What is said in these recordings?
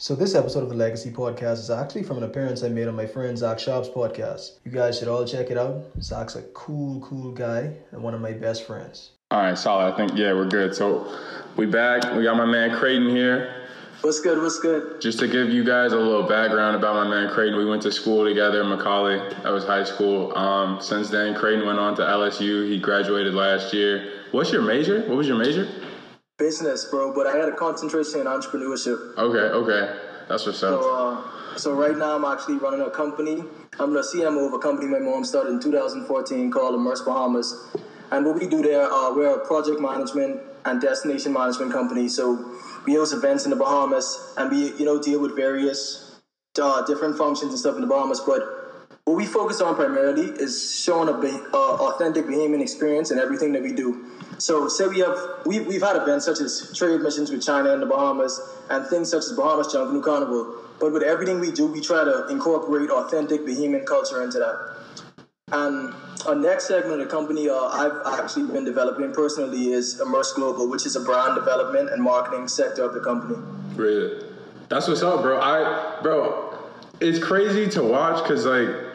So this episode of the Legacy Podcast is actually from an appearance I made on my friend Zach Schaub's podcast. You guys should all check it out. Zach's a cool, cool guy and one of my best friends. All right, solid. I think yeah, we're good. So we back. We got my man Creighton here. What's good? What's good? Just to give you guys a little background about my man Creighton, we went to school together in Macaulay. That was high school. Um, since then, Creighton went on to LSU. He graduated last year. What's your major? What was your major? Business, bro. But I had a concentration in entrepreneurship. Okay, okay, that's what's up. So, uh, so right now I'm actually running a company. I'm the CMO of a company my mom started in 2014 called Immerse Bahamas. And what we do there, uh, we're a project management and destination management company. So we host events in the Bahamas, and we you know deal with various uh, different functions and stuff in the Bahamas. But what we focus on primarily is showing a uh, authentic Bahamian experience in everything that we do. So say we have we've, we've had events such as trade missions with China and the Bahamas and things such as Bahamas Junkanoo Carnival. But with everything we do, we try to incorporate authentic Bahamian culture into that. And our next segment of the company uh, I've actually been developing personally is Immerse Global, which is a brand development and marketing sector of the company. Really? That's what's up, bro. I, bro, it's crazy to watch because, like,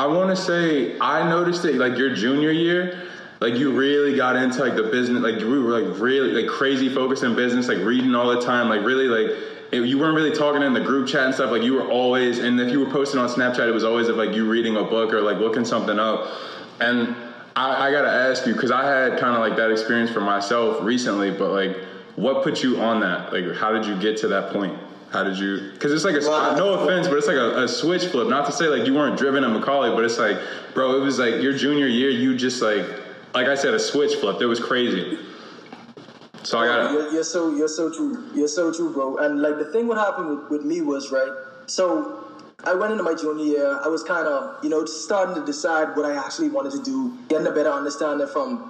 I want to say I noticed it like your junior year like you really got into like the business like we were like really like crazy focused in business like reading all the time like really like you weren't really talking in the group chat and stuff like you were always and if you were posting on snapchat it was always of like you reading a book or like looking something up. And i, I gotta ask you because i had kind of like that experience for myself recently but like what put you on that? Like how did you get to that point how did you? Because it's like a wow. no offense, but it's like a, a, switch flip. Not to say like you weren't driven at Macaulay, but it's like, bro, it was like your junior year. You just like, like I said, a switch flip. It was crazy. So I got. You're, you're so you're so true. You're so true, bro. And like the thing, what happened with, with me was right. So I went into my junior year. I was kind of you know starting to decide what I actually wanted to do, getting a better understanding from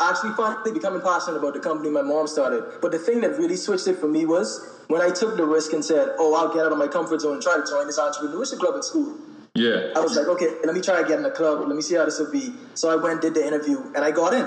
actually finally becoming passionate about the company my mom started. But the thing that really switched it for me was when I took the risk and said, "Oh, I'll get out of my comfort zone and try to join this entrepreneurship club at school." Yeah. I was like, okay, let me try to get in the club. Let me see how this will be. So I went, did the interview, and I got in.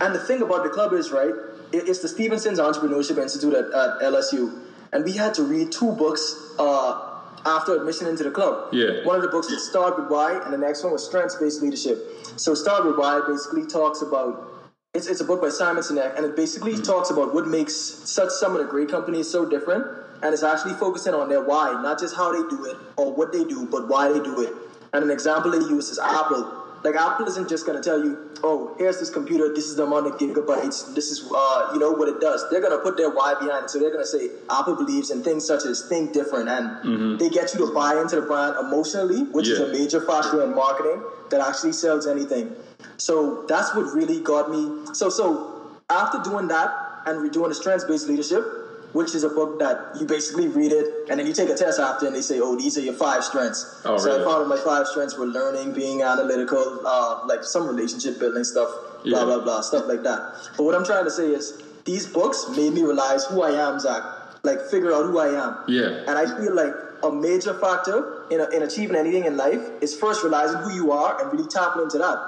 And the thing about the club is, right, it's the Stephenson's Entrepreneurship Institute at, at LSU. And we had to read two books uh, after admission into the club. Yeah. One of the books was Start with Why, and the next one was Strengths Based Leadership. So Start with Why basically talks about it's, it's a book by Simon Sinek, and it basically mm-hmm. talks about what makes such some of the great companies so different, and it's actually focusing on their why, not just how they do it or what they do, but why they do it. And an example they use is Apple. Like Apple isn't just going to tell you, oh, here's this computer, this is the amount of gigabytes, this is uh, you know what it does. They're going to put their why behind it. So they're going to say Apple believes in things such as think different, and mm-hmm. they get you to buy into the brand emotionally, which yeah. is a major factor in marketing that actually sells anything. So that's what really got me. So so after doing that and redoing the strengths based leadership, which is a book that you basically read it and then you take a test after and they say, oh, these are your five strengths. Oh, so really? I found my five strengths were learning, being analytical, uh, like some relationship building stuff, blah, yeah. blah, blah, stuff like that. But what I'm trying to say is these books made me realize who I am, Zach. Like figure out who I am. Yeah. And I feel like a major factor in, a, in achieving anything in life is first realizing who you are and really tapping into that.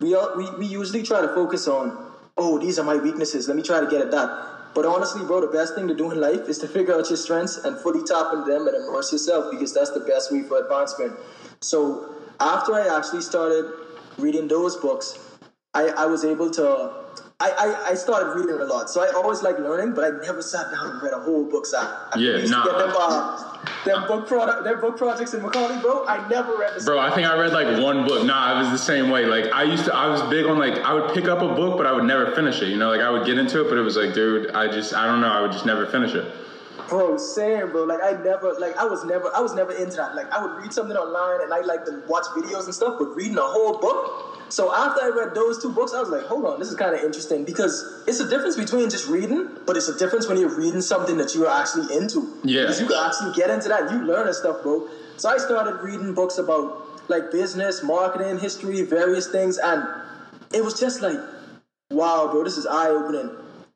We, all, we, we usually try to focus on, oh, these are my weaknesses. Let me try to get at that. But honestly, bro, the best thing to do in life is to figure out your strengths and fully tap into them and immerse yourself because that's the best way for advancement. So after I actually started reading those books, I, I was able to I, I, I, started reading a lot. So I always like learning, but I never sat down and read a whole book. I yeah, used nah. to get them, uh, them book product, them book projects in Macaulay, bro. I never read. The bro, I think I read like one book. Nah, I was the same way. Like I used to, I was big on like I would pick up a book, but I would never finish it. You know, like I would get into it, but it was like, dude, I just, I don't know, I would just never finish it. Bro, same, bro. Like I never, like I was never, I was never into that. Like I would read something online and I like to watch videos and stuff, but reading a whole book so after I read those two books, I was like, hold on, this is kind of interesting because it's a difference between just reading, but it's a difference when you're reading something that you're actually into. Yeah. Because you can actually get into that. You learn that stuff, bro. So I started reading books about like business, marketing, history, various things, and it was just like, wow, bro, this is eye opening.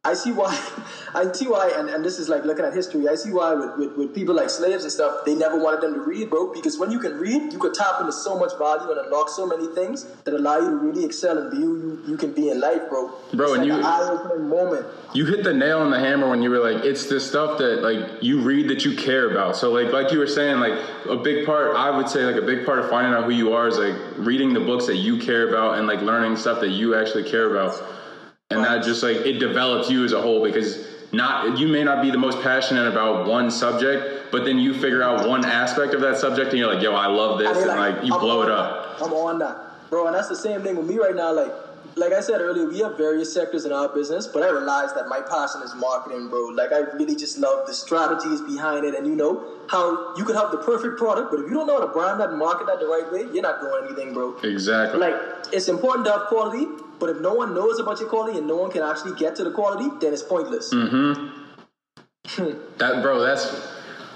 I see why, I see why, and, and this is like looking at history. I see why with, with, with people like slaves and stuff, they never wanted them to read, bro. Because when you can read, you could tap into so much value and unlock so many things that allow you to really excel and be who you, you can be in life, bro. Bro, it's and like you- an moment. You hit the nail on the hammer when you were like, it's the stuff that like you read that you care about. So like like you were saying, like a big part I would say like a big part of finding out who you are is like reading the books that you care about and like learning stuff that you actually care about. And that just like it develops you as a whole because not you may not be the most passionate about one subject, but then you figure out one aspect of that subject and you're like, yo, I love this, And and they're like you I'm blow it up. I'm on that, bro. And that's the same thing with me right now. Like, like I said earlier, we have various sectors in our business, but I realize that my passion is marketing, bro. Like, I really just love the strategies behind it, and you know how you could have the perfect product, but if you don't know how to brand that and market that the right way, you're not doing anything, bro. Exactly. Like, it's important to have quality, but if no one knows about your quality and no one can actually get to the quality, then it's pointless. Mhm. That bro, that's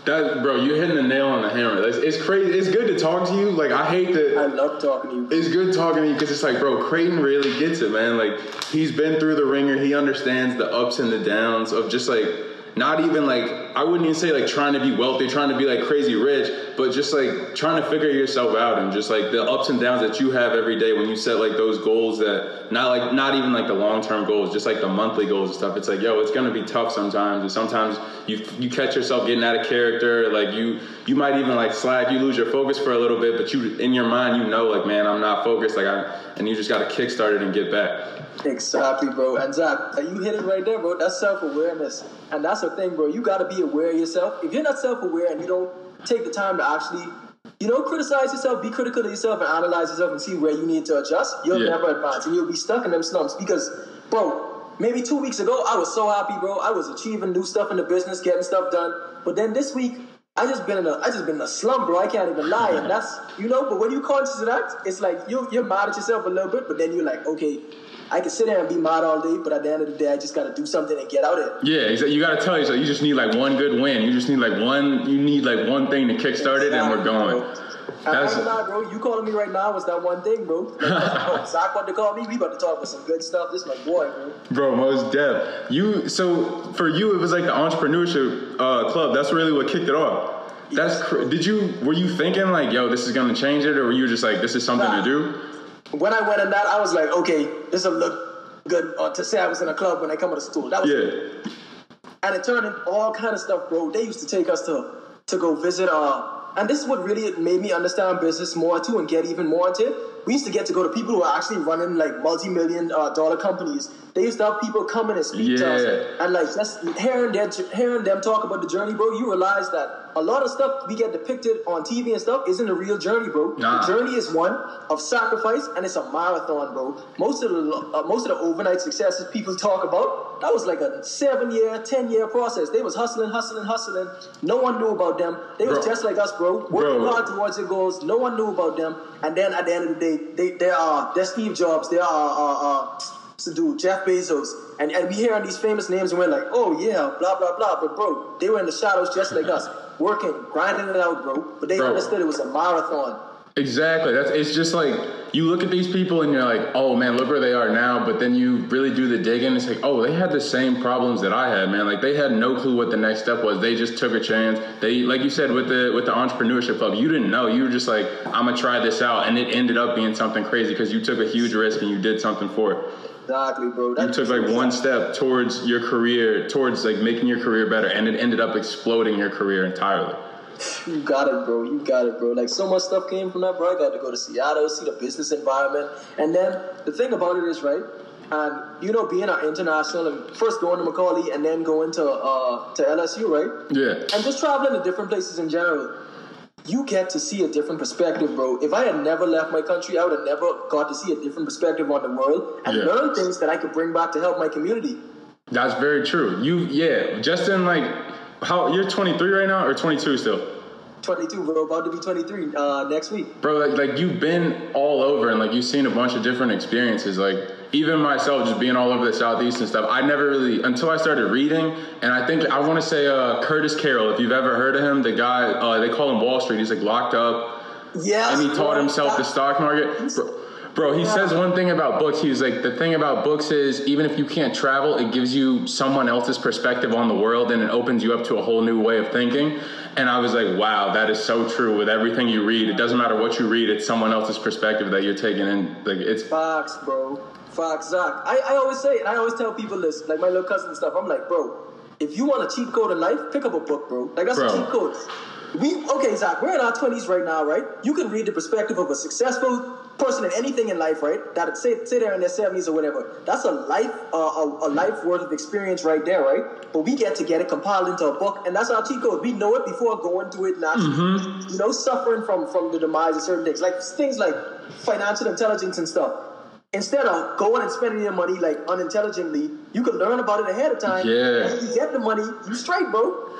that bro. You're hitting the nail on the hammer. That's, it's crazy. It's good to talk to you. Like I hate that. I love talking to you. It's good talking to you because it's like, bro, Creighton really gets it, man. Like he's been through the ringer. He understands the ups and the downs of just like not even like I wouldn't even say like trying to be wealthy, trying to be like crazy rich, but just like trying to figure yourself out and just like the ups and downs that you have every day when you set like those goals that not like not even like the long term goals, just like the monthly goals and stuff. It's like, yo, it's gonna be tough sometimes, and sometimes you you catch yourself getting out of character. Like you you might even like slack, you lose your focus for a little bit, but you in your mind you know like, man, I'm not focused. Like I and you just gotta kickstart it and get back. Exactly, bro. And Zach, you hit it right there, bro. That's self awareness. And that's the thing, bro. You got to be aware of yourself. If you're not self aware and you don't take the time to actually, you know, criticize yourself, be critical of yourself, and analyze yourself and see where you need to adjust, you'll Yeah. never advance and you'll be stuck in them slumps. Because, bro, maybe two weeks ago, I was so happy, bro. I was achieving new stuff in the business, getting stuff done. But then this week, I just been in a, I just been in a slump, bro. I can't even lie, and that's, you know. But when you conscious of that, it's like you you're mad at yourself a little bit, but then you're like, okay, I can sit there and be mad all day, but at the end of the day, I just got to do something and get out of it. Yeah, you gotta tell yourself you just need like one good win. You just need like one. You need like one thing to kickstart it, and we're going. Bro. That's- I'm not, bro. You calling me right now was that one thing, bro. Like, bro Zach about to call me. We about to talk about some good stuff. This is my boy, bro. Bro, most deaf. You so for you it was like the entrepreneurship uh, club. That's really what kicked it off. That's cr- did you were you thinking like yo this is gonna change it or were you just like this is something Nah. to do? When I went in that, I was like, okay, this will look good uh, to say I was in a club when I come to the store. That was Yeah, and it turned into all kind of stuff, bro. They used to take us to to go visit. Uh, and this is what really made me understand business more too, and get even more into it. We used to get to go to people who are actually running like multi-million uh, dollar companies. They used to have people come in and speak to us, and like just hearing their hearing them talk about the journey, bro. You realize that a lot of stuff we get depicted on TV and stuff isn't a real journey, bro. Nah. The journey is one of sacrifice, and it's a marathon, bro. Most of the uh, most of the overnight successes people talk about, that was like a seven year, ten year process. They was hustling, hustling, hustling. No one knew about them. They was just like us, bro, working Bro. hard towards their goals. No one knew about them. And then at the end of the day, they they are they're Steve Jobs. They are uh, uh, what's dude Jeff Bezos. And and we hearing these famous names and we're like, oh yeah, blah blah blah. But bro, they were in the shadows just like us, working, grinding it out, bro. But they Bro. understood it was a marathon. exactly. That's it's just like you look at these people and you're like oh man look where they are now, but then you really do the digging. It's like oh they had the same problems that I had, man. Like they had no clue what the next step was. They just took a chance. They like you said with the with the entrepreneurship club, you didn't know. You were just like I'm gonna try this out, and it ended up being something crazy because you took a huge risk and you did something for it. Exactly, bro. you took like one step towards your career, towards like making your career better, and it ended up exploding your career entirely. You got it, bro. You got it, bro. Like so much stuff came from that, bro. I got to go to Seattle, see the business environment, and then the thing about it is, right? And you know, being our international and first going to Macaulay and then going to uh, to LSU, right? Yeah, And just traveling to different places in general, you get to see a different perspective, bro. If I had never left my country, I would have never got to see a different perspective on the world and Yeah. learn things that I could bring back to help my community. that's very true. You, yeah, Justin, like, how you're 23 right now or 22 still, 22, bro. About to be 23 uh, next week. bro? Like, like you've been all over and like you've seen a bunch of different experiences. Like, even myself, just being all over the southeast and stuff. I never really until I started reading, and I think I want to say uh, Curtis Carroll. If you've ever heard of him, the guy uh, they call him Wall Street. He's like locked up. Yeah. and he taught himself the stock market. Bro, Bro, he says one thing about books. He's like, the thing about books is even if you can't travel, it gives you someone else's perspective on the world and it opens you up to a whole new way of thinking. And I was like, wow, that is so true with everything you read. It doesn't matter what you read, it's someone else's perspective that you're taking in. Like, it's Fox, bro. Fox, Zach. I, I always say, and I always tell people this, like my little cousin and stuff. I'm like, bro, if you want a cheat code in life, pick up a book, bro. Like that's Bro. a cheat code. We okay, Zach. We're in our twenties right now, right? You can read the perspective of a successful person in anything in life, right? That say say they're in their seventies or whatever. That's a life, uh, a, a life worth of experience right there, right? But we get to get it compiled into a book, and that's our cheat code. We know it before going through it, and actually, you know, suffering from from the demise of certain things, like things like financial intelligence and stuff. Instead of going and spending your money like unintelligently, you can learn about it ahead of time. Yeah. And you get the money, you straight, bro.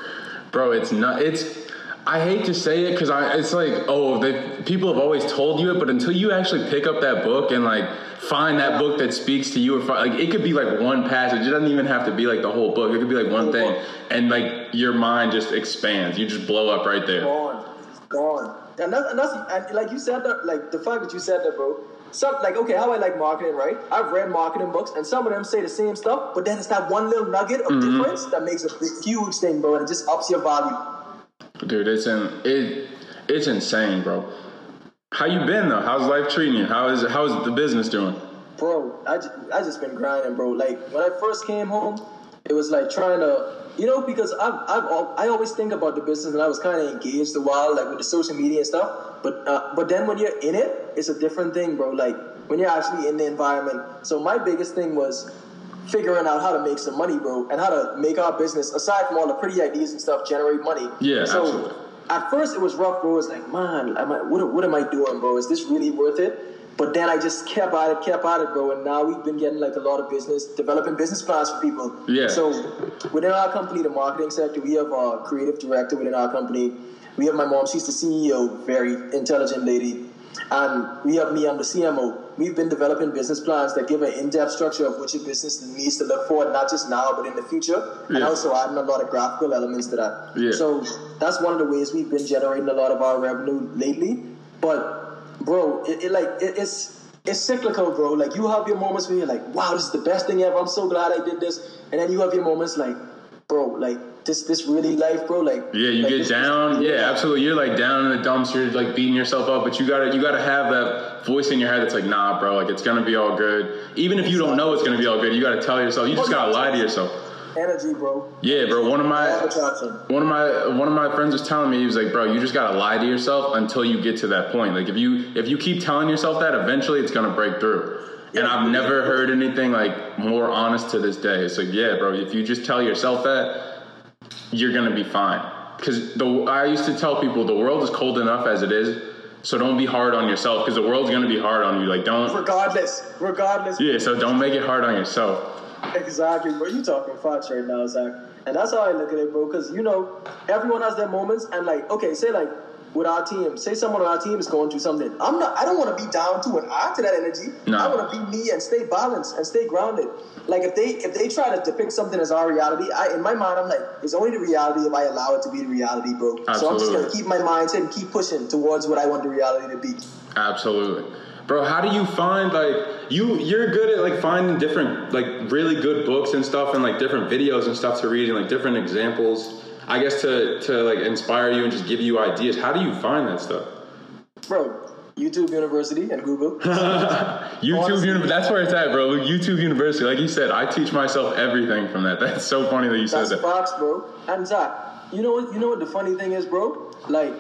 Bro, it's not. It's. I hate to say it because I. It's like, oh, the people have always told you it, but until you actually pick up that book and like find that book that speaks to you, or fi- like it could be like one passage. It doesn't even have to be like the whole book. It could be like one thing, and like your mind just expands. You just blow up right there. Gone, gone. And that's, and that's and like you said that, like the fact that you said that, bro. Some like okay, how I like marketing, right? I've read marketing books, and some of them say the same stuff, but then it's that one little nugget of Mm-hmm. difference that makes a huge thing, bro, and it just ups your value. Dude, it's in it. It's insane, bro. How you been though? How's life treating you? How is how's the business doing? Bro, I just, I just been grinding, bro. Like when I first came home, it was like trying to, you know, because I've, I've I always think about the business, and I was kind of engaged a while, like with the social media and stuff. But uh, but then when you're in it, it's a different thing, bro. Like when you're actually in the environment. So my biggest thing was figuring out how to make some money, bro, and how to make our business, aside from all the pretty ideas and stuff, generate money. Yeah, so, absolutely. At first, it was rough, bro. It was like, man, am I, what, what am I doing, bro? Is this really worth it? But then I just kept at it, kept at it, bro. And now we've been getting like a lot of business, developing business plans for people. Yeah. So within our company, the marketing sector, we have a creative director within our company. We have my mom, she's the CEO, very intelligent lady. And we have me, I'm the CMO. We've been developing business plans that give an in-depth structure of what your business needs to look for, not just now, but in the future. And also adding a lot of graphical elements to that. Yeah. So that's one of the ways we've been generating a lot of our revenue lately. But bro, it, it like it, it's it's cyclical, bro. Like you have your moments where you're like, wow, this is the best thing ever. I'm so glad I did this. And then you have your moments like, bro, like this this really life, bro. Like Yeah, you like, get down. Yeah, absolutely. You're like down in the dumps. You're like beating yourself up, but you gotta you gotta have that voice in your head that's like, nah, bro. Like it's gonna be all good. Even if you don't know it's gonna be all good, you gotta tell yourself. You just gotta lie to yourself. Energy, bro. Yeah, bro. One of my one of my one of my friends was telling me he was like, bro, you just gotta lie to yourself until you get to that point. Like if you if you keep telling yourself that, eventually it's gonna break through. And I've never heard anything like more honest to this day. It's like, yeah, bro. If you just tell yourself that, you're gonna be fine. Because the I used to tell people the world is cold enough as it is, so don't be hard on yourself because the world's gonna be hard on you. Like don't. Regardless, regardless. Yeah, so don't make it hard on yourself. Exactly, bro. You talking facts right now, Zach. And that's how I look at it, bro. Because you know, everyone has their moments, and like, okay, say like with our team, say someone on our team is going through something. I'm not. I don't want to be down to and to that energy. No. I want to be me and stay balanced and stay grounded. Like if they if they try to depict something as our reality, I in my mind I'm like, it's only the reality if I allow it to be the reality, bro. Absolutely. So I'm just gonna keep my mindset and keep pushing towards what I want the reality to be. Absolutely. Bro, how do you find like you you're good at like finding different like really good books and stuff and like different videos and stuff to read and like different examples I guess to to like inspire you and just give you ideas. How do you find that stuff? Bro, YouTube University and Google. YouTube University. That's where it's at, bro. YouTube University. Like you said, I teach myself everything from that. That's so funny that you said That's that. facts, bro. And Zach, you know what? You know what the funny thing is, bro? Like,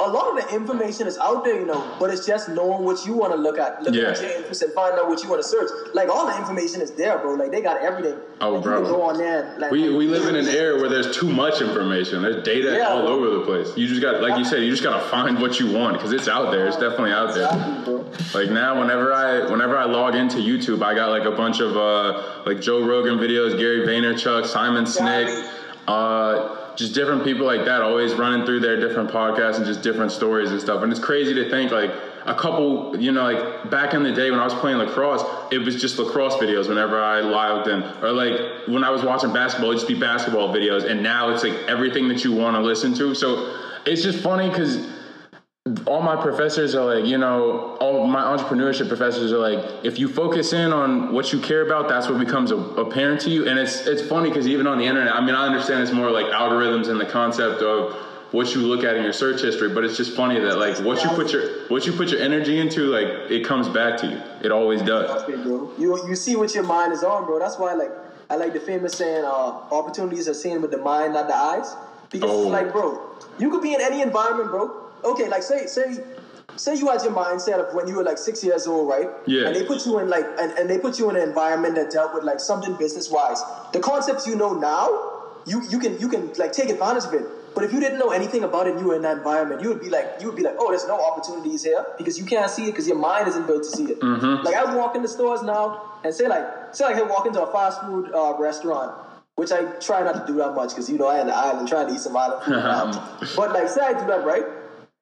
a lot of the information is out there, you know, but it's just knowing what you want to look at, looking Yeah. at your interests and find out what you want to search. Like, all the information is there, bro. Like, they got everything. Oh, like, bro. Go on there. Like, We, we live in an era where there's too much information. There's data Yeah, all bro. over the place. You just got, like you said, you just gotta find what you want because it's out there. It's definitely out there. Exactly. Like now, whenever I whenever I log into YouTube, I got like a bunch of uh, like Joe Rogan videos, Gary Vaynerchuk, Simon Sinek, uh, just different people like that, always running through their different podcasts and just different stories and stuff. And it's crazy to think like a couple, you know, like back in the day when I was playing lacrosse, it was just lacrosse videos whenever I logged in, or like when I was watching basketball, it'd just be basketball videos. And now it's like everything that you want to listen to. So it's just funny because all my professors are like, you know, all my entrepreneurship professors are like, if you focus in on what you care about, that's what becomes apparent to you. And it's it's funny because even on the internet, I mean, I understand it's more like algorithms and the concept of what you look at in your search history, but it's just funny that like what you put your what you put your energy into, like it comes back to you. It always does. You you see what your mind is on, bro. That's why like I like the famous saying, uh, opportunities are seen with the mind, not the eyes. Because Oh. it's like, bro, you could be in any environment, bro. Okay, like say say say you had your mindset of when you were like six years old, right? Yeah. And they put you in like and, and they put you in an environment that dealt with like something business wise. The concepts you know now, you you can you can like take advantage of it. But if you didn't know anything about it, and you were in that environment, you would be like, you would be like, oh, there's no opportunities here because you can't see it because your mind isn't built to see it. Like I walk into stores now and say like, say like I walk into a fast food uh, restaurant, which I try not to do that much because you know I in the island trying to eat some island food but like, say I do that right,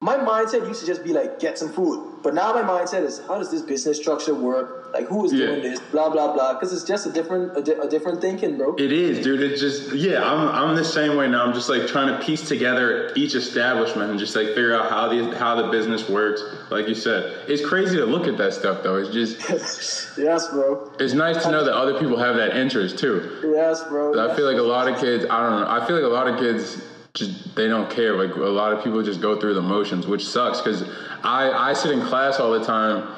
my mindset used to just be like, get some food. But now my mindset is, how does this business structure work? Like, who is Yeah. doing this? Blah blah blah. Because it's just a different, a, di- a different thinking, bro. It is, dude. It's just yeah. I'm I'm the same way now. I'm just like trying to piece together each establishment and just like figure out how the how the business works. Like you said, it's crazy to look at that stuff though. It's just yes, bro. it's nice to know that other people have that interest too. Yes, bro. I Yes. feel like a lot of kids. I don't know. I feel like a lot of kids just they don't care. Like a lot of people just go through the motions, which sucks because I I sit in class all the time.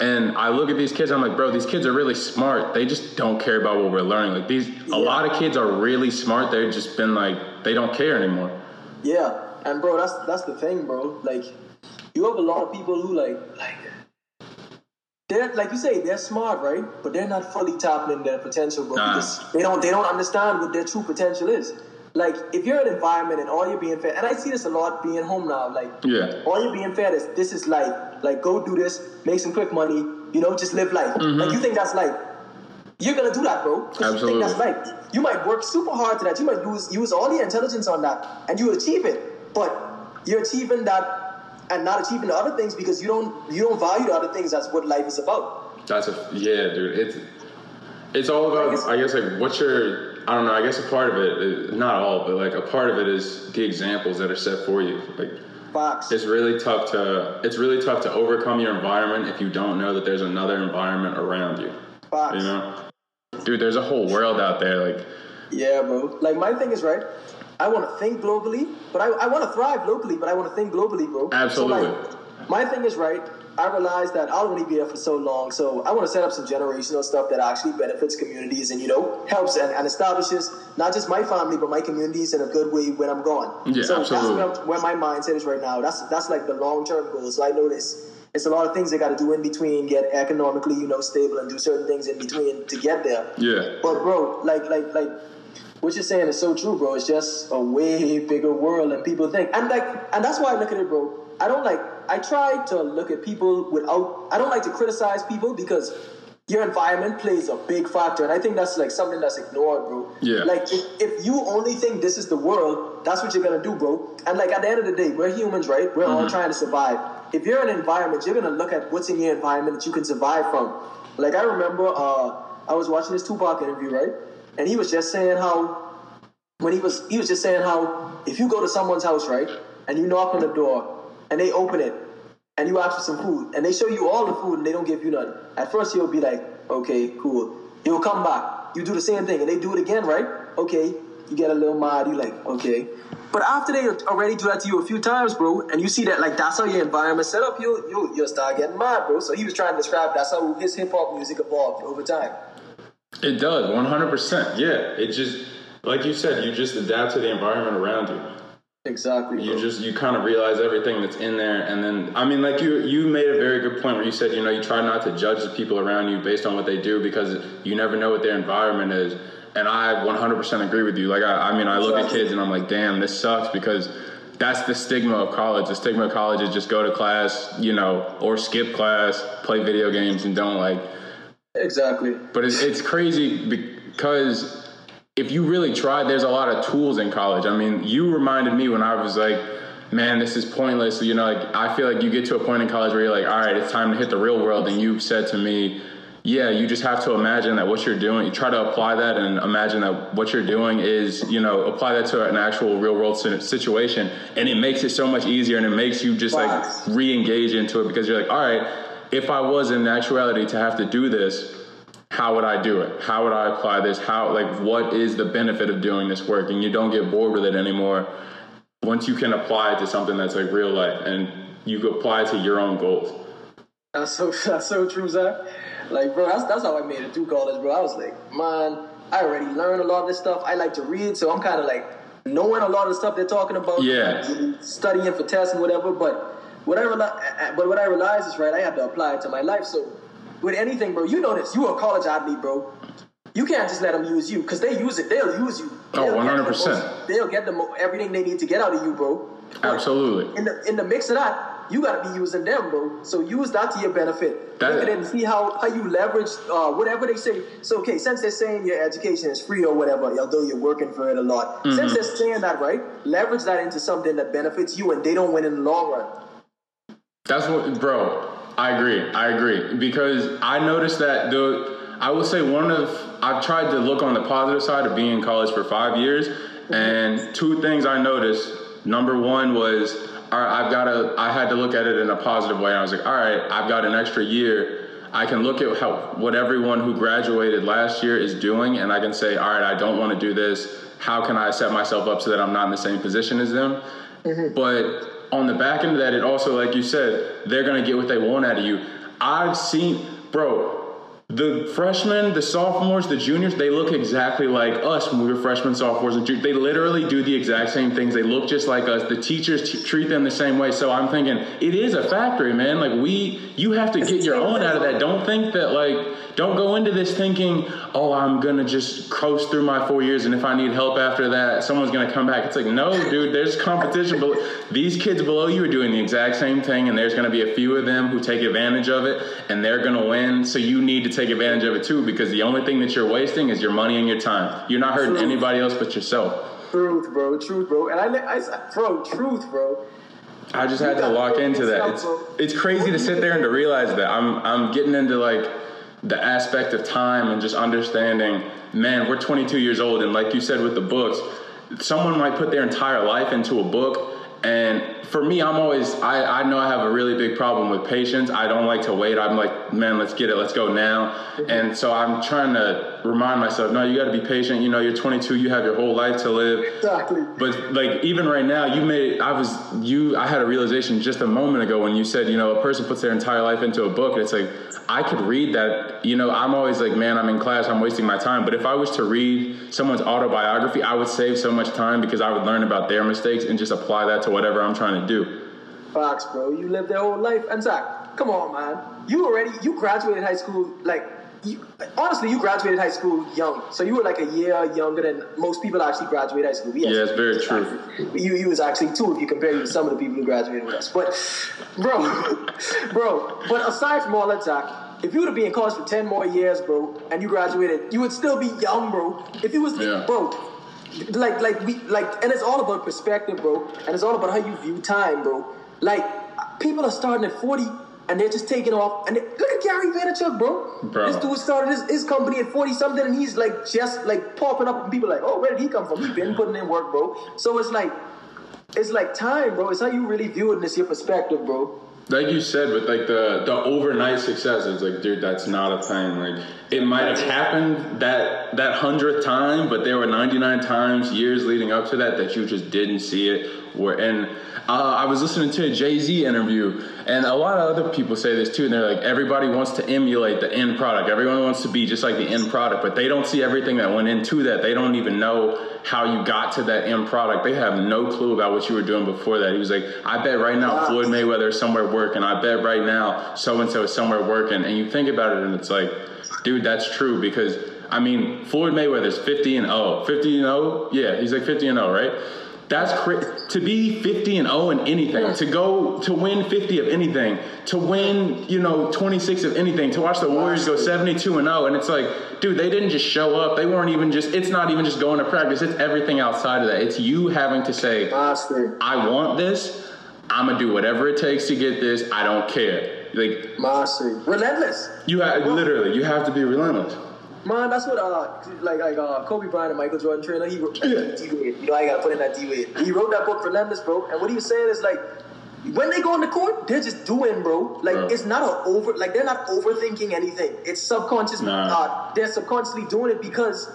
And I look at these kids, I'm like, bro, these kids are really smart. They just don't care about what we're learning. Like these, a lot of kids are really smart. They've just been like, they don't care anymore. Yeah, and bro, that's that's the thing, bro. Like, you have a lot of people who like like they're like you say they're smart, right? But they're not fully tapping their potential, bro. Nah. Because they don't they don't understand what their true potential is. Like, if you're in an environment and all you're being fed, and I see this a lot being home now, like Yeah. all you're being fed is this is life. Like, go do this, make some quick money, you know, just live life. Mm-hmm. Like, you think that's life. You're gonna do that, bro. 'cause You think that's Absolutely. life. You might work super hard to that. You might use use all your intelligence on that, and you achieve it. But you're achieving that and not achieving the other things because you don't you don't value the other things. That's what life is about. That's a yeah, dude. It's it's all about. I guess like what's your. I don't know. I guess a part of it, uh, not all, but like a part of it is the examples that are set for you. Like Facts. it's really tough to it's really tough to overcome your environment if you don't know that there's another environment around you. Facts. You know, dude. There's a whole world out there. Like Yeah, bro. Like my thing is right. I want to think globally, but I, I want to thrive locally, but I want to think globally, bro. Absolutely. So like, my thing is right. I realize that I'll only be here for so long, so I want to set up some generational stuff that actually benefits communities and you know helps and, and establishes not just my family but my communities in a good way when I'm gone. Yeah, so absolutely. that's where, where my mindset is right now. That's that's like the long term goal. So I know this. It's a lot of things they got to do in between, get economically, you know, stable, and do certain things in between to get there. yeah, But bro, like like like what you're saying is so true, bro. It's just a way bigger world than people think. And like and that's why I look at it, bro. I don't like I try to look at people without I don't like to criticize people because your environment plays a big factor and I think that's like something that's ignored, bro. Yeah. Like if, if you only think this is the world, that's what you're gonna do, bro. And like at the end of the day, we're humans, right? We're all trying to survive. If you're in an environment, you're gonna look at what's in your environment that you can survive from. Like I remember uh I was watching this Tupac interview, right? And he was just saying how when he was he was just saying how if you go to someone's house, right, and you knock on the door and they open it and you ask for some food and they show you all the food and they don't give you none. At first you'll be like, okay, cool. You'll come back. You do the same thing and they do it again, right? Okay. You get a little mad. You like, okay. But after they already do that to you a few times, bro, and you see that like that's how your environment set up, you'll you'll, you'll start getting mad, bro. So he was trying to describe that's how his hip hop music evolved over time. it does 100. percent Yeah, it just like you said, you just adapt to the environment around you. Exactly. you bro. just you kind of realize everything that's in there and then i mean like you you made a very good point where you said you know you try not to judge the people around you based on what they do because you never know what their environment is and i 100% agree with you like i, I mean i look at kids and i'm like damn this sucks because that's the stigma of college the stigma of college is just go to class you know or skip class play video games and don't like exactly. but it's, it's crazy because if you really try, there's a lot of tools in college. I mean, you reminded me when I was like, man, this is pointless. You know, like I feel like you get to a point in college where you're like, all right, it's time to hit the real world. And you said to me, yeah, you just have to imagine that what you're doing, you try to apply that and imagine that what you're doing is, you know, apply that to an actual real world situation. And it makes it so much easier and it makes you just like re engage into it because you're like, all right, if I was in actuality to have to do this, how would I do it? How would I apply this? How, like, what is the benefit of doing this work? And you don't get bored with it anymore once you can apply it to something that's like real life and you apply it to your own goals. That's so, that's so true, Zach. Like, bro, that's, that's how I made it through college, bro. I was like, man, I already learned a lot of this stuff. I like to read, so I'm kind of like knowing a lot of the stuff they're talking about. Yeah. Studying for tests and whatever. But what I reali- but what I realized is right. I have to apply it to my life. So with anything, bro, you know this. You a college athlete, bro. You can't just let them use you because they use it. They'll use you. Oh, They'll 100%. Get most- they'll get the mo- everything they need to get out of you, bro. Absolutely. In the in the mix of that, you gotta be using them, bro. So use that to your benefit. That- Look at it and see how, how you leverage uh, whatever they say. So okay, since they're saying your education is free or whatever, although you're working for it a lot. Mm-hmm. Since they're saying that, right? Leverage that into something that benefits you and they don't win in the long run. That's what, bro. I agree. I agree because I noticed that the. I would say one of I've tried to look on the positive side of being in college for five years, and two things I noticed. Number one was, I've got to. I had to look at it in a positive way. I was like, all right, I've got an extra year. I can look at how what everyone who graduated last year is doing, and I can say, all right, I don't want to do this. How can I set myself up so that I'm not in the same position as them? Mm-hmm. But on the back end of that, it also, like you said, they're gonna get what they want out of you. I've seen, bro, the freshmen, the sophomores, the juniors, they look exactly like us when we were freshmen, sophomores, and juniors. They literally do the exact same things. They look just like us. The teachers t- treat them the same way. So I'm thinking, it is a factory, man. Like we, you have to get your own out of that. Don't think that like, don't go into this thinking, oh, I'm gonna just coast through my four years, and if I need help after that, someone's gonna come back. It's like, no, dude, there's competition. But these kids below you are doing the exact same thing, and there's gonna be a few of them who take advantage of it, and they're gonna win. So you need to take advantage of it too, because the only thing that you're wasting is your money and your time. You're not hurting True. anybody else but yourself. Truth, bro. Truth, bro. And I, I bro, truth, bro. I just had to lock into that. It's it's crazy to sit there and to realize that I'm I'm getting into like the aspect of time and just understanding, man, we're 22 years old and like you said with the books, someone might put their entire life into a book and for me, I'm always, I, I know I have a really big problem with patience. I don't like to wait. I'm like, man, let's get it. Let's go now. Mm-hmm. And so I'm trying to remind myself, no, you got to be patient. You know, you're 22, you have your whole life to live. Exactly. But like even right now, you made I was you I had a realization just a moment ago when you said you know a person puts their entire life into a book and it's like I could read that you know I'm always like man I'm in class I'm wasting my time but if I was to read someone's autobiography I would save so much time because I would learn about their mistakes and just apply that to whatever I'm trying to do. Fox, bro. You lived their whole life. And Zach, come on, man. You already, you graduated high school, like, you, honestly, you graduated high school young. So you were like a year younger than most people actually graduate high school. We Yeah, it's very true. You, you was actually two if you compare you to some of the people who graduated with us. But, bro, bro, but aside from all that, Zach, if you would have been in college for 10 more years, bro, and you graduated, you would still be young, bro. If it was, Yeah. bro, like, like we, like, and it's all about perspective, bro, and it's all about how you view time, bro. Like, people are starting at 40 and they're just taking off. And they, look at Gary Vaynerchuk, bro. Bro. This dude started his, his company at 40 something and he's like just like popping up and people are like, oh, where did he come from? He's been putting in work, bro. So it's like, it's like time, bro. It's how you really view it and it's your perspective, bro. like you said with like the the overnight success it's like dude that's not a thing like it might have happened that that hundredth time but there were 99 times years leading up to that that you just didn't see it where and uh, I was listening to a Jay Z interview, and a lot of other people say this too. And they're like, everybody wants to emulate the end product. Everyone wants to be just like the end product, but they don't see everything that went into that. They don't even know how you got to that end product. They have no clue about what you were doing before that. He was like, I bet right now Floyd Mayweather is somewhere working. I bet right now so and so is somewhere working. And you think about it, and it's like, dude, that's true because I mean, Floyd Mayweather's 50 and 0. 50 and 0? Yeah, he's like 50 and 0, right? That's crazy. To be 50 and 0 in anything, to go to win 50 of anything, to win, you know, 26 of anything, to watch the Warriors go 72 and 0, and it's like, dude, they didn't just show up. They weren't even just. It's not even just going to practice. It's everything outside of that. It's you having to say, I want this. I'm gonna do whatever it takes to get this. I don't care. Like Mastery. Relentless. you have literally, you have to be relentless. Man, that's what uh like like uh Kobe Bryant and Michael Jordan trainer. He wrote Yeah. D Wade. You know I gotta put in that D Wade. He wrote that book Relentless, bro. And what he was saying is like when they go on the court, they're just doing, bro. Like Bro. it's not a over like they're not overthinking anything. It's subconscious. Nah. Uh, they're subconsciously doing it because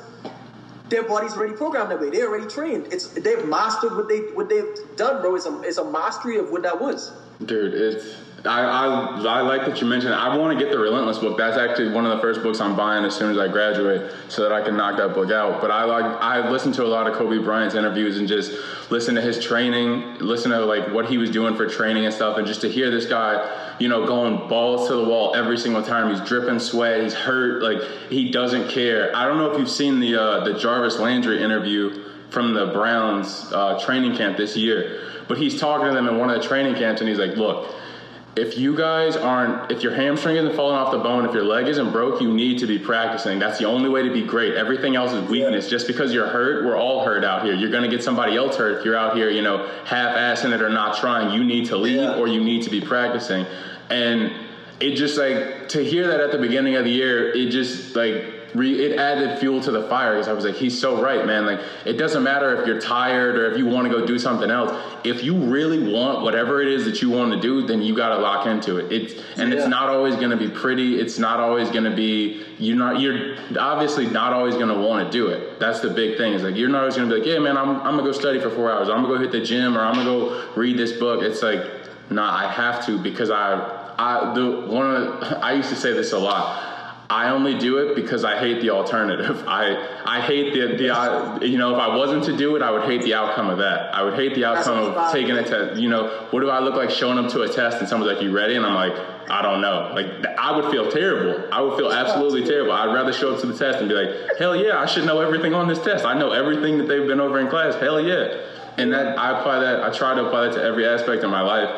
their body's already programmed that way. They're already trained. It's they've mastered what they what they've done, bro. It's a it's a mastery of what that was. Dude, it's I, I I like that you mentioned. It. I want to get the Relentless book. That's actually one of the first books I'm buying as soon as I graduate, so that I can knock that book out. But I like I listened to a lot of Kobe Bryant's interviews and just listen to his training, listen to like what he was doing for training and stuff, and just to hear this guy, you know, going balls to the wall every single time. He's dripping sweat. He's hurt. Like he doesn't care. I don't know if you've seen the uh, the Jarvis Landry interview from the Browns uh, training camp this year, but he's talking to them in one of the training camps, and he's like, "Look." If you guys aren't, if your hamstring isn't falling off the bone, if your leg isn't broke, you need to be practicing. That's the only way to be great. Everything else is weakness. Just because you're hurt, we're all hurt out here. You're going to get somebody else hurt if you're out here, you know, half-assing it or not trying. You need to leave Yeah. or you need to be practicing. And it just like to hear that at the beginning of the year, it just like re, it added fuel to the fire because I was like, he's so right, man. Like it doesn't matter if you're tired or if you want to go do something else. If you really want whatever it is that you want to do, then you got to lock into it. It's and Yeah. it's not always going to be pretty. It's not always going to be you're not you're obviously not always going to want to do it. That's the big thing. Is like you're not always going to be like, yeah, man, I'm I'm gonna go study for four hours. I'm gonna go hit the gym or I'm gonna go read this book. It's like, nah, I have to because I I the one of the, I used to say this a lot. I only do it because I hate the alternative. I I hate the the uh, you know if I wasn't to do it, I would hate the outcome of that. I would hate the outcome of taking a test. You know, what do I look like showing up to a test and someone's like, "You ready?" and I'm like, "I don't know." Like I would feel terrible. I would feel absolutely terrible. I'd rather show up to the test and be like, "Hell yeah, I should know everything on this test. I know everything that they've been over in class. Hell yeah." And that I apply that. I try to apply that to every aspect of my life,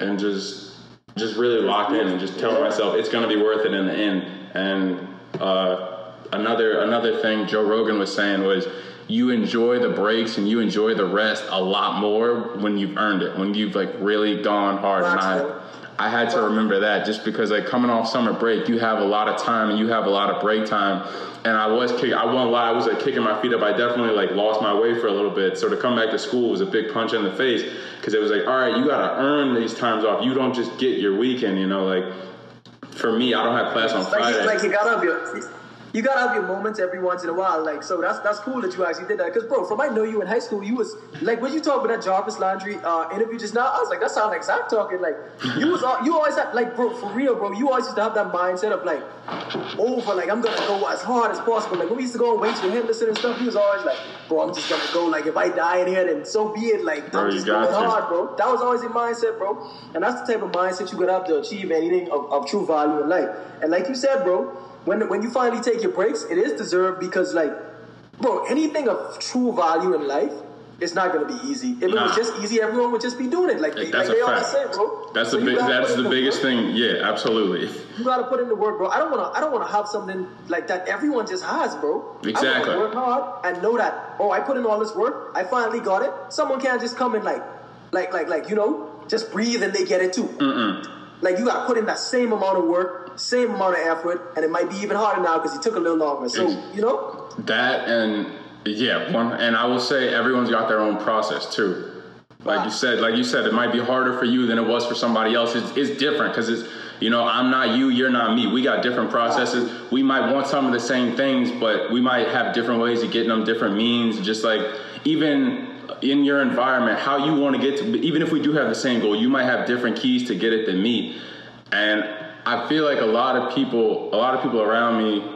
and just just really lock in and just tell myself it's going to be worth it in the end. And uh, another another thing Joe Rogan was saying was you enjoy the breaks and you enjoy the rest a lot more when you've earned it, when you've like really gone hard. And I I had to remember that just because like coming off summer break, you have a lot of time and you have a lot of break time. And I was kick I won't lie, I was like kicking my feet up. I definitely like lost my way for a little bit. So to come back to school was a big punch in the face because it was like, all right, you gotta earn these times off. You don't just get your weekend, you know, like for me, I don't have class on Like, Friday. you, like you gotta your you gotta have your moments every once in a while. Like so that's that's cool that you actually did that. Cause bro, from I know you in high school, you was like when you talk about that Jarvis Landry uh, interview just now, I was like, that sounds like Zach talking. Like you was al- you always had like bro, for real, bro, you always used to have that mindset of like over, like I'm gonna go as hard as possible. Like when we used to go on weights with Henderson and stuff, he was always like, bro, I'm just gonna go. Like if I die in here, then so be it. Like Bro, I'm just going hard, bro. That was always your mindset, bro. And that's the type of mindset you gotta have to achieve anything of, of true value in life. And like you said, bro, when when you finally take your breaks, it is deserved because like, bro, anything of true value in life. It's not gonna be easy. If it was just easy, everyone would just be doing it. Like, they, that's like a fact. say, bro. That's So the big, that's the biggest work. thing. Yeah, absolutely. You gotta put in the work, bro. I don't wanna I don't wanna have something like that everyone just has, bro. Exactly. wanna work hard and know that, oh, I put in all this work, I finally got it. Someone can't just come and like like like like, you know, just breathe and they get it too. Mm-mm. Like you gotta put in that same amount of work, same amount of effort, and it might be even harder now because it took a little longer. So, you know? That and yeah, one and I will say everyone's got their own process too. Like you said, like you said, it might be harder for you than it was for somebody else. It's, it's different because it's you know I'm not you, you're not me. We got different processes. We might want some of the same things, but we might have different ways of getting them, different means. Just like even in your environment, how you want to get to. Even if we do have the same goal, you might have different keys to get it than me. And I feel like a lot of people, a lot of people around me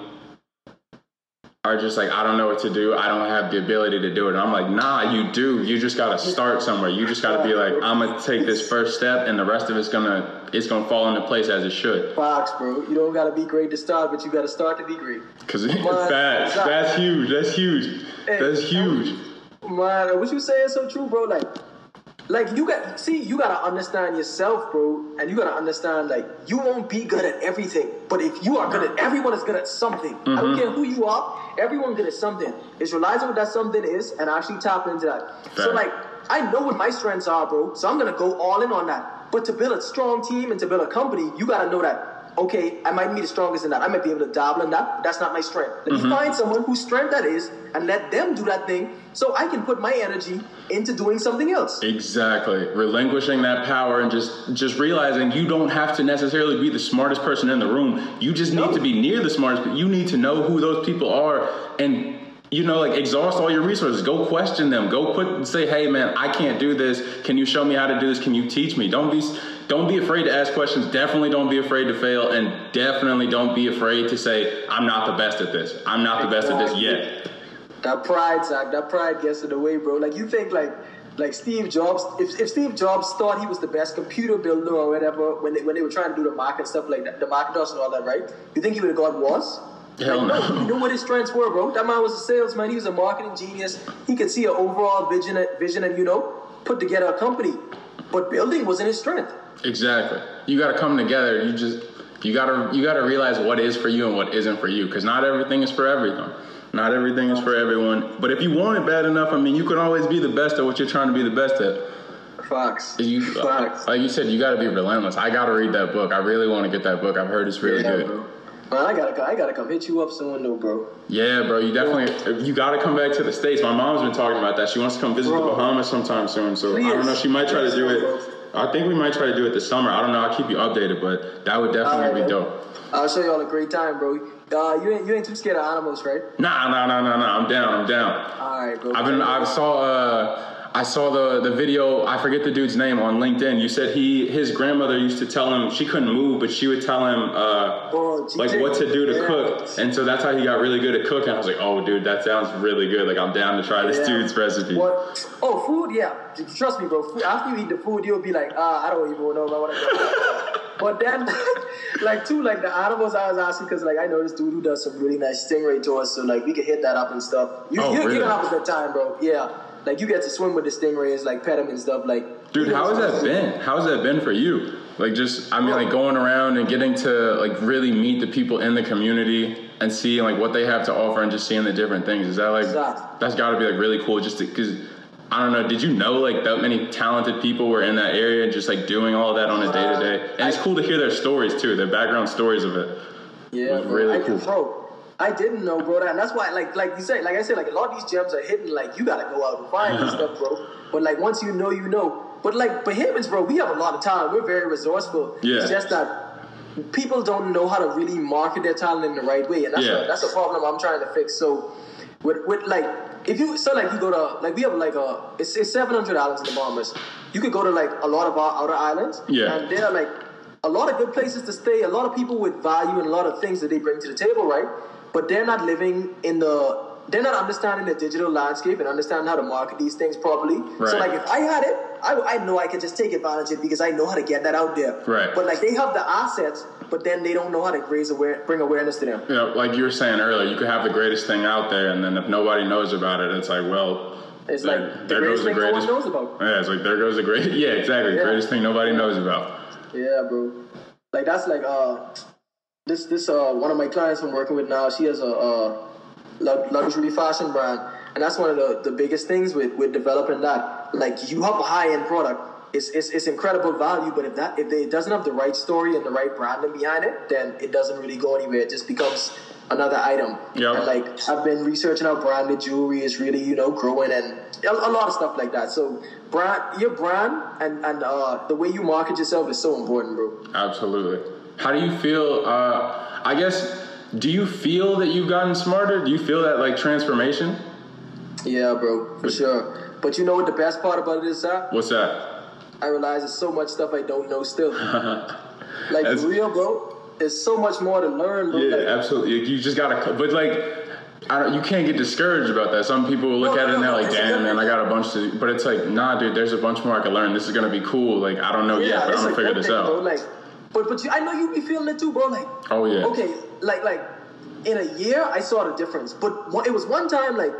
are just like, I don't know what to do. I don't have the ability to do it. And I'm like, nah, you do. You just gotta start somewhere. You just gotta be like, I'm gonna take this first step, and the rest of it's gonna it's gonna fall into place as it should. Fox, bro. You don't gotta be great to start, but you gotta start to be great. Cause that's that's huge. That's huge. That's huge. Man, what you saying is so true, bro. Like, like you got see, you gotta understand yourself, bro, and you gotta understand like you won't be good at everything, but if you are good at, everyone is good at something. I don't mm-hmm. care who you are, everyone good at something. It's realizing what that something is and actually tapping into that. So like, I know what my strengths are, bro. So I'm gonna go all in on that. But to build a strong team and to build a company, you gotta know that. Okay, I might be the strongest in that. I might be able to dabble in that. That's not my strength. Let Mm-hmm. me find someone whose strength that is, and let them do that thing, so I can put my energy into doing something else. Exactly. Relinquishing that power and just just realizing you don't have to necessarily be the smartest person in the room. You just need No. to be near the smartest. But you need to know who those people are and you know, like exhaust all your resources. Go question them. Go put say, "Hey, man, I can't do this. Can you show me how to do this? Can you teach me?" Don't be don't be afraid to ask questions. Definitely don't be afraid to fail, and definitely don't be afraid to say, "I'm not the best at this. I'm not the best at this yet." That pride, Zach, that pride gets in the way, bro. Like you think like like Steve Jobs, if, if Steve Jobs thought he was the best computer builder or whatever when they when they were trying to do the market stuff like that, the Macintosh and all that, right? You think he would have gone was? Hell like, no. He knew what his strengths were, bro. That man was a salesman. He was a marketing genius. He could see an overall vision, vision, and you know, put together a company. But building wasn't his strength. Exactly. You got to come together. You just you got to you got to realize what is for you and what isn't for you because not everything is for everything. Not everything is for everyone. But if you want it bad enough, I mean, you can always be the best at what you're trying to be the best at. Fox. You, Facts. like you said, you got to be relentless. I got to read that book. I really want to get that book. I've heard it's really Yeah, good. bro. Man, I gotta, I gotta come hit you up soon, though, bro. Yeah, bro, you definitely you got to come back to the states. My mom's been talking about that. She wants to come visit Bro. the Bahamas sometime soon. So I don't know. She might try to do it. I think we might try to do it this summer. I don't know. I'll keep you updated, but that would definitely Alright, be dope. I'll show y'all a great time, bro. Uh, you ain't, you ain't too scared of animals, right? Nah, nah, nah, nah, nah. I'm down. I'm down. All right, bro. I've been. I saw. Uh, I saw the the video. I forget the dude's name on LinkedIn. You said he his grandmother used to tell him she couldn't move, but she would tell him uh, Oh, like what to do to Yeah. cook, and so that's how he got really good at cooking. I was like, oh, dude, that sounds really good. Like I'm down to try this Yeah. dude's recipe. What? Oh, food, yeah. Trust me, bro. After you eat the food, you'll be like, ah, I don't even know if I want to go. but then, like, too, like the animals I was asking, because, like, I know this dude who does some really nice stingray tours, so, like, we could hit that up and stuff. You, Oh, you, really? you gonna have a good time, bro. Yeah. Like, you get to swim with the stingrays, like, pet them and stuff. Like, Dude, how has that been? How has that been for you? Like just, I mean, like going around and getting to like really meet the people in the community and seeing like what they have to offer and just seeing the different things. Is that like that's got to be like really cool? Just because I don't know. Did you know like that many talented people were in that area and just like doing all that on a day to day? And it's cool to hear their stories too, their background stories of it. Yeah, was really I, cool. Bro, I didn't know, bro, that, and that's why, like, like you said, like I said, like a lot of these gems are hidden. Like you gotta go out and find this stuff, bro. But like once you know, you know. But like Bahamians, bro, we have a lot of talent. We're very resourceful. Yeah. It's just that people don't know how to really market their talent in the right way, and that's Yeah. a, that's a problem I'm trying to fix. So, with with like if you so like you go to like we have like a it's, it's 700 islands in the Bahamas. You could go to like a lot of our outer islands, Yeah. and there are like a lot of good places to stay. A lot of people with value and a lot of things that they bring to the table, right? But they're not living in the they're not understanding the digital landscape and understanding how to market these things properly. Right. So like if I had it, I, I know I could just take advantage of it because I know how to get that out there. Right. But like they have the assets, but then they don't know how to raise aware, bring awareness to them. You know, like you were saying earlier, you could have the greatest thing out there, and then if nobody knows about it, it's like, well, It's there, like the there goes greatest the no greatest. knows about. Yeah, it's like there goes the great. Yeah, exactly. Yeah. Greatest thing nobody knows about. Yeah, bro. Like that's like uh, this this uh one of my clients I'm working with now. She has a uh lu- luxury fashion brand, and that's one of the, the biggest things with with developing that. Like you have a high end product. It's, it's, it's incredible value, but if that if it doesn't have the right story and the right branding behind it, then it doesn't really go anywhere. It just becomes another item. Yep. And like I've been researching how branded jewelry is really you know growing and a, a lot of stuff like that. So brand your brand and and uh, the way you market yourself is so important, bro. Absolutely. How do you feel? Uh, I guess. Do you feel that you've gotten smarter? Do you feel that like transformation? Yeah, bro, for sure. But you know what the best part about it is, Zach? What's that? I realize there's so much stuff I don't know still. like That's- real, bro. There's so much more to learn, bro. Yeah, Like, absolutely. You just gotta, but like, I don't, you can't get discouraged about that. Some people will look No, at it and they're like, "Damn, man, I got a bunch to." But it's like, nah, dude. There's a bunch more I can learn. This is gonna be cool. Like, I don't know yet, but I'm gonna figure this thing, out. Bro. Like, but but you, I know you be feeling it too, bro. Like, Oh yeah. okay, like like in a year I saw the difference, but one- it was one time like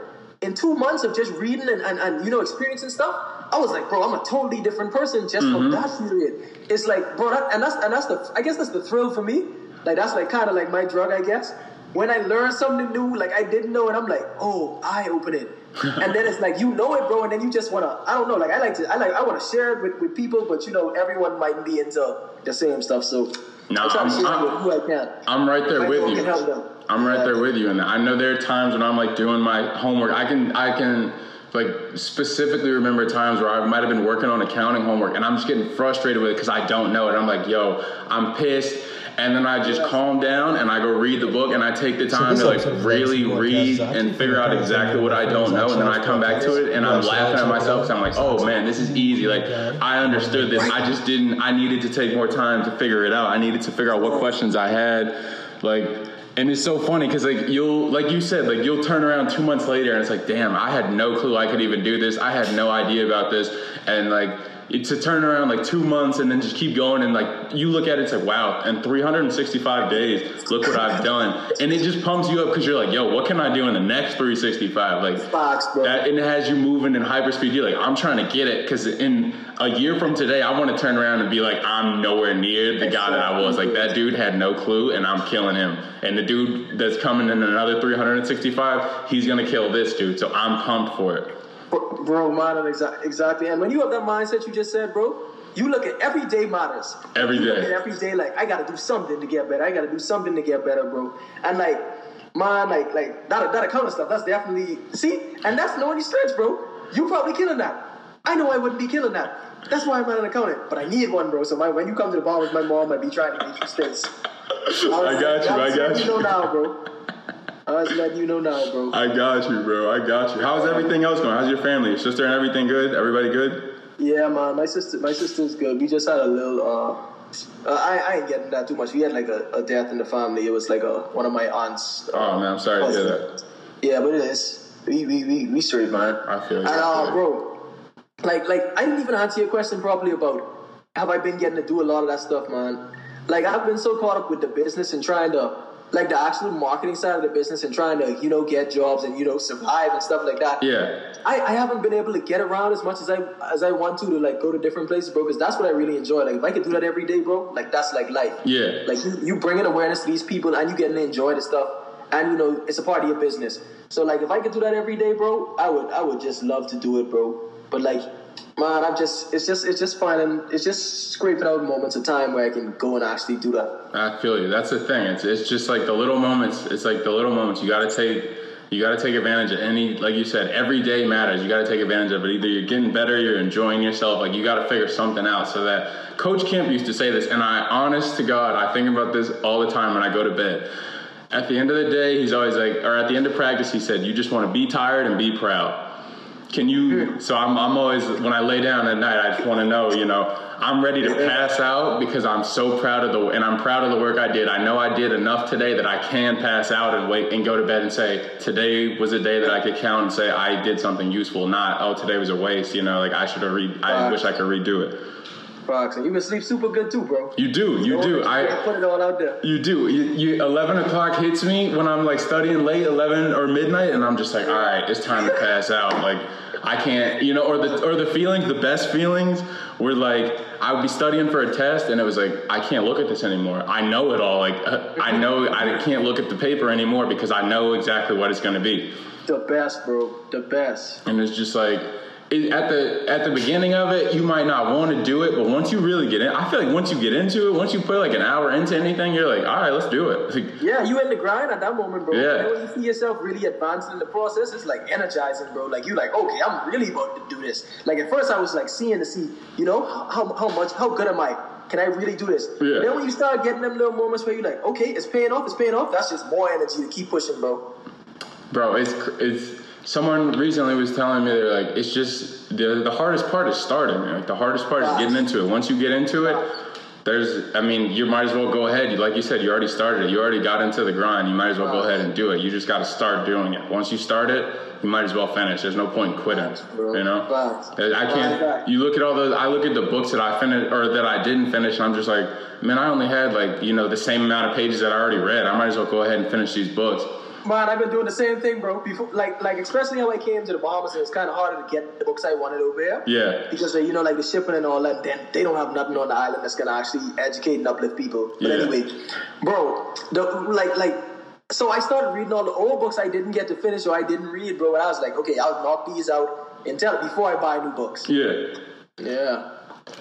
in two months of just reading and, and, and you know experiencing stuff, I was like, bro, I'm a totally different person just Mm-hmm. from that period. It's like, bro, that, and that's and that's the I guess that's the thrill for me. Like that's like kind of like my drug, I guess. When I learn something new, like I didn't know, and I'm like, oh, eye opening. And then it's like you know it, bro, and then you just wanna I don't know, like I like to I like I wanna share it with, with people, but you know everyone might be into the same stuff, so No, I try to I'm- I'm- who I can. I'm right there with you. can help them. I'm right there with you, and I know there are times when I'm like doing my homework. I can I can like specifically remember times where I might have been working on accounting homework, and I'm just getting frustrated with it because I don't know it. I'm like, yo, I'm pissed. And then I just calm down and I go read the book and I take the time this to like really read and figure out exactly what I don't know. And then I come back to it and I'm laughing at myself because I'm like, oh man, this is easy. Like I understood this. I just didn't. I needed to take more time to figure it out. I needed to figure out what questions I had, like. And it's so funny because like you'll like you said like you'll turn around two months later and it's like damn I had no clue I could even do this I had no idea about this and like to turn around like two months and then just keep going and like you look at it it's like wow and 365 days look what I've done and it just pumps you up because you're like yo what can I do in the next 365 like bro. that and it has you moving in hyperspeed. You're like, I'm trying to get it because in a year from today, I want to turn around and be like, I'm nowhere near the guy that I was. Like that dude had no clue, and I'm killing him. And the dude that's coming in another 365, he's gonna kill this dude. So I'm pumped for it. Bro, bro man, exa- exactly. And when you have that mindset you just said, bro, you look at every day matters. Every you day. every day, like I gotta do something to get better. I gotta do something to get better, bro. And like, my like, like that, that of stuff. That's definitely see, and that's no any stretch, bro. You probably killing that. I know I wouldn't be killing that. That's why I'm not an accountant, but I need one, bro. So my, when you come to the bar with my mom, I'd be trying to get you states. I got you, I got letting you. know now, bro. I letting you know now, bro. I got you, bro. I got you. How's everything else going? How's your family? Your sister and everything good? Everybody good? Yeah, man. My sister, my sister's good. We just had a little. Uh, uh, I, I ain't getting that too much. We had like a, a death in the family. It was like a one of my aunts. uh, Oh man, I'm sorry to hear that. Yeah, but it is. We we we, we straight, man. I feel you, And uh, you. bro, like like I didn't even answer your question properly about have I been getting to do a lot of that stuff, man. Like I've been so caught up with the business and trying to like the actual marketing side of the business and trying to you know get jobs and you know survive and stuff like that. Yeah. I, I haven't been able to get around as much as I as I want to to like go to different places, bro. Because that's what I really enjoy. Like if I could do that every day, bro, like that's like life. Yeah. Like you, you bringing awareness to these people and you getting to enjoy the stuff, and you know it's a part of your business. So like if I could do that every day, bro, I would I would just love to do it, bro. But like, man, I'm just it's just it's just finding it's just scraping out moments of time where I can go and actually do that. I feel you. That's the thing. It's it's just like the little moments. It's like the little moments. You got to take. You got to take advantage of any. Like you said, every day matters. You got to take advantage of it. Either you're getting better, you're enjoying yourself. Like you got to figure something out. So that Coach Kemp used to say this, and I, honest to God, I think about this all the time when I go to bed. At the end of the day, he's always like, or at the end of practice, he said, "You just want to be tired and be proud." Can you? Hmm. So I'm, I'm always when I lay down at night, I just want to know, you know, I'm ready to mm-hmm. pass out because I'm so proud of the and I'm proud of the work I did. I know I did enough today that I can pass out and wait and go to bed and say today was a day that I could count and say I did something useful. Not oh today was a waste. You know, like I should have re. I wish I could redo it. Fox, and you can sleep super good too, bro. You do, you do. I put it all out there. You do. You, you 11 o'clock hits me when I'm like studying late, 11 or midnight, and I'm just like, all right, it's time to pass out. Like, I can't, you know, or the or the feelings, the best feelings were like I would be studying for a test, and it was like I can't look at this anymore. I know it all. Like uh, I know I can't look at the paper anymore because I know exactly what it's going to be. The best, bro. The best. And it's just like it, at the at the beginning of it, you might not want to do it, but once you really get in, I feel like once you get into it, once you put like an hour into anything, you're like, all right, let's do it. Like, Yeah, you in the grind at that moment, bro. Yeah. And when you see yourself really advancing in the process, it's like energizing, bro. Like you like, okay, I'm really about to do this. Like at first I was like seeing to see, you know, how how much how good am I? Can I really do this? Yeah. And then when you start getting them little moments where you're like, okay, it's paying off, it's paying off, that's just more energy to keep pushing, bro. Bro, it's it's. Someone recently was telling me they're like, it's just the the hardest part is starting. Man. Like the hardest part is getting into it. Once you get into it, there's. I mean, you might as well go ahead. Like you said, you already started it. You already got into the grind. You might as well go ahead and do it. You just got to start doing it. Once you start it, you might as well finish. There's no point in quitting. You know. I can't. You look at all the. I look at the books that I finished or that I didn't finish, and I'm just like, man, I only had like you know the same amount of pages that I already read. I might as well go ahead and finish these books. Man, I've been doing the same thing, bro. Before, like, like especially how I came to the Bahamas, and it's kind of harder to get the books I wanted over here. Yeah. Because you know, like the shipping and all that, then they don't have nothing on the island that's gonna actually educate and uplift people. But Yeah. anyway, bro, the like, like So I started reading all the old books I didn't get to finish or I didn't read, bro. And I was like, okay, I'll knock these out until before I buy new books. Yeah. Yeah.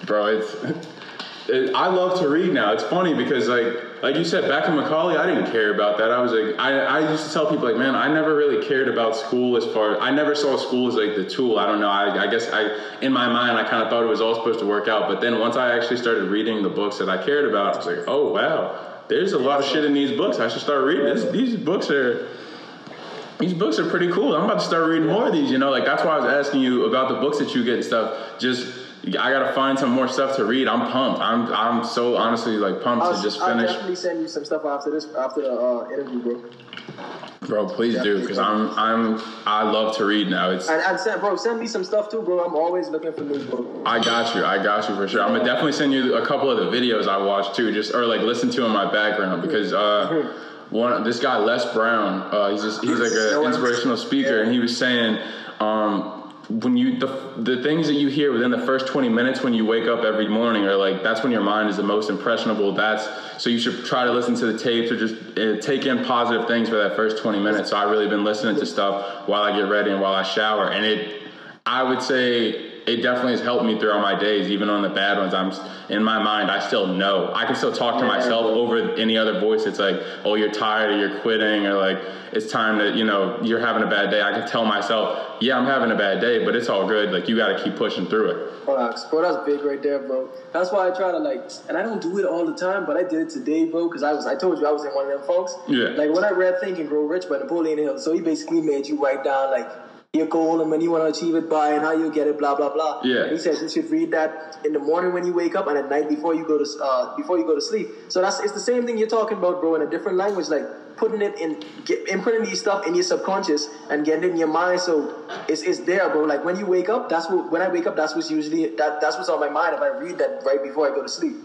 bro. It's it, I love to read now. It's funny because like like you said back in Macaulay, I didn't care about that. I was like I, I used to tell people like man, I never really cared about school as far. I never saw school as like the tool. I don't know. I, I guess I in my mind I kind of thought it was all supposed to work out. But then once I actually started reading the books that I cared about, I was like oh wow, there's a lot of shit in these books. I should start reading. This, these books are these books are pretty cool. I'm about to start reading more of these, you know, like that's why I was asking you about the books that you get and stuff. Just I gotta find some more stuff to read. I'm pumped. I'm I'm so honestly like pumped I'll, to just finish. I'll definitely send you some stuff after this, after the uh, interview, bro. Bro, please do, because I'm I'm I love to read now. It's And, and send, bro, send me some stuff too, bro. I'm always looking for new, bro. I got you. I got you for sure. I'm gonna definitely send you a couple of the videos I watched too, just or like listen to in my background because uh, one this guy Les Brown, uh, he's just he's like an inspirational speaker, and he was saying um, when you the the things that you hear within the first 20 minutes when you wake up every morning are like that's when your mind is the most impressionable. That's so you should try to listen to the tapes or just uh, take in positive things for that first 20 minutes. So i've really been listening to stuff while I get ready and while I shower, and it I would say it definitely has helped me throughout my days, even on the bad ones. I'm in my mind, I still know. I can still talk to myself over any other voice. It's like, oh, you're tired, or you're quitting, or like it's time to, you know, you're having a bad day. I can tell myself, yeah, I'm having a bad day, but it's all good. Like you got to keep pushing through it. Bro. That's big right there, bro. That's why I try to like, and I don't do it all the time, but I did it today, bro. Because I was, I told you I was in one of them folks. Yeah. Like when I read Think and Grow Rich by Napoleon Hill, so he basically made you write down like your goal and when you want to achieve it by and how you get it, blah blah blah. Yeah. And he says you should read that in the morning when you wake up and at night before you go to uh, before you go to sleep. So that's it's the same thing you're talking about, bro, in a different language, like putting it in, get, imprinting these stuff in your subconscious and getting it in your mind. So it's, it's there, bro. Like when you wake up, that's what when I wake up, that's what's usually that that's what's on my mind if I read that right before I go to sleep.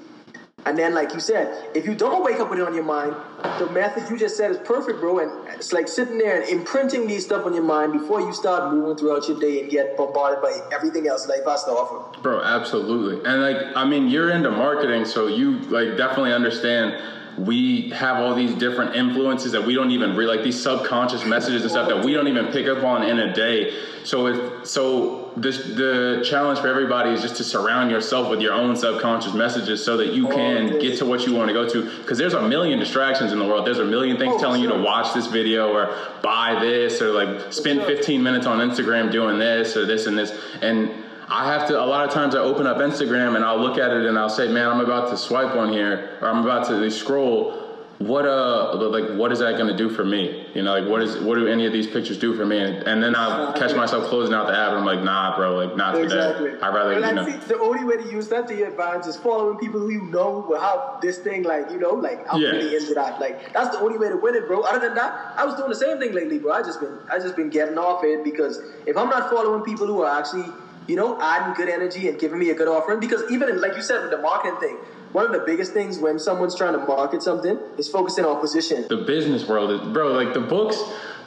And then, like you said, if you don't wake up with it on your mind, the method you just said is perfect, bro. And it's like sitting there and imprinting these stuff on your mind before you start moving throughout your day and get bombarded by everything else life has to offer. Bro, absolutely. And like, I mean, you're into marketing, so you like definitely understand. We have all these different influences that we don't even read, like these subconscious messages and stuff that we don't even pick up on in a day. So if so, this the challenge for everybody is just to surround yourself with your own subconscious messages so that you oh, can get to what you want to go to. Because there's a million distractions in the world. There's a million things Oh, telling you to watch this video or buy this or like spend sure. 15 minutes on Instagram doing this or this and this. And I have to, a lot of times I open up Instagram and I'll look at it and I'll say, man, I'm about to swipe on here or I'm about to scroll. What uh like what is that gonna do for me? You know, like what is what do any of these pictures do for me? And, and then I catch myself closing out the app and I'm like, nah, bro, like not Exactly. today. I'd rather and you know. think the only way to use that to your advantage is following people who you know will have this thing, like you know, like I'm Yeah. really into that. Like that's the only way to win it, bro. Other than that, I was doing the same thing lately, bro. I just been, I just been getting off it because if I'm not following people who are actually, you know, adding good energy and giving me a good offering, because even in, like you said with the marketing thing, one of the biggest things when someone's trying to market something is focusing on position. the business world is bro like the books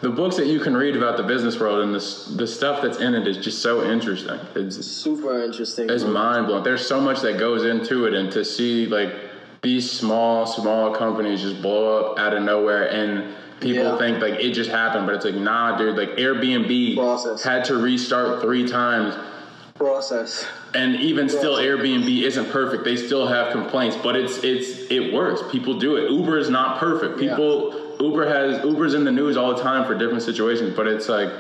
the books that you can read about the business world and the, the stuff that's in it is just so interesting it's, Super interesting. it's mind blowing there's so much that goes into it and to see like these small small companies just blow up out of nowhere and people Yeah. think like it just happened but it's like nah dude like airbnb Process. had to restart three times process. And even still airbnb isn't perfect. They still have complaints but it's it's it works. People do it. Uber is not perfect. Yeah. people uber has uber's in the news all the time for different situations but it's like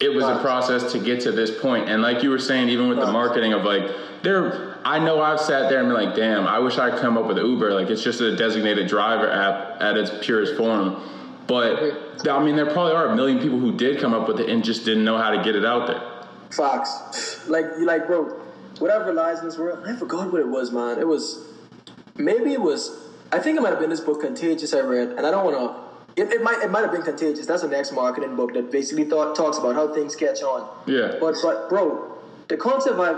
it was a process to get to this point. point and like you were saying even with the marketing of like there i know i've sat there and been like damn i wish i'd come up with uber. Like it's just a designated driver app at its purest form. But i mean there probably are a million people who did come up with it and just didn't know how to get it out there. Fox, Like you like, bro, whatever lies in this world. I forgot what it was, man. It was maybe it was I think it might have been this book Contagious I read, and I don't wanna it, it might it might have been Contagious. That's an ex marketing book that basically thought talks about how things catch on. Yeah. But but bro, the concept I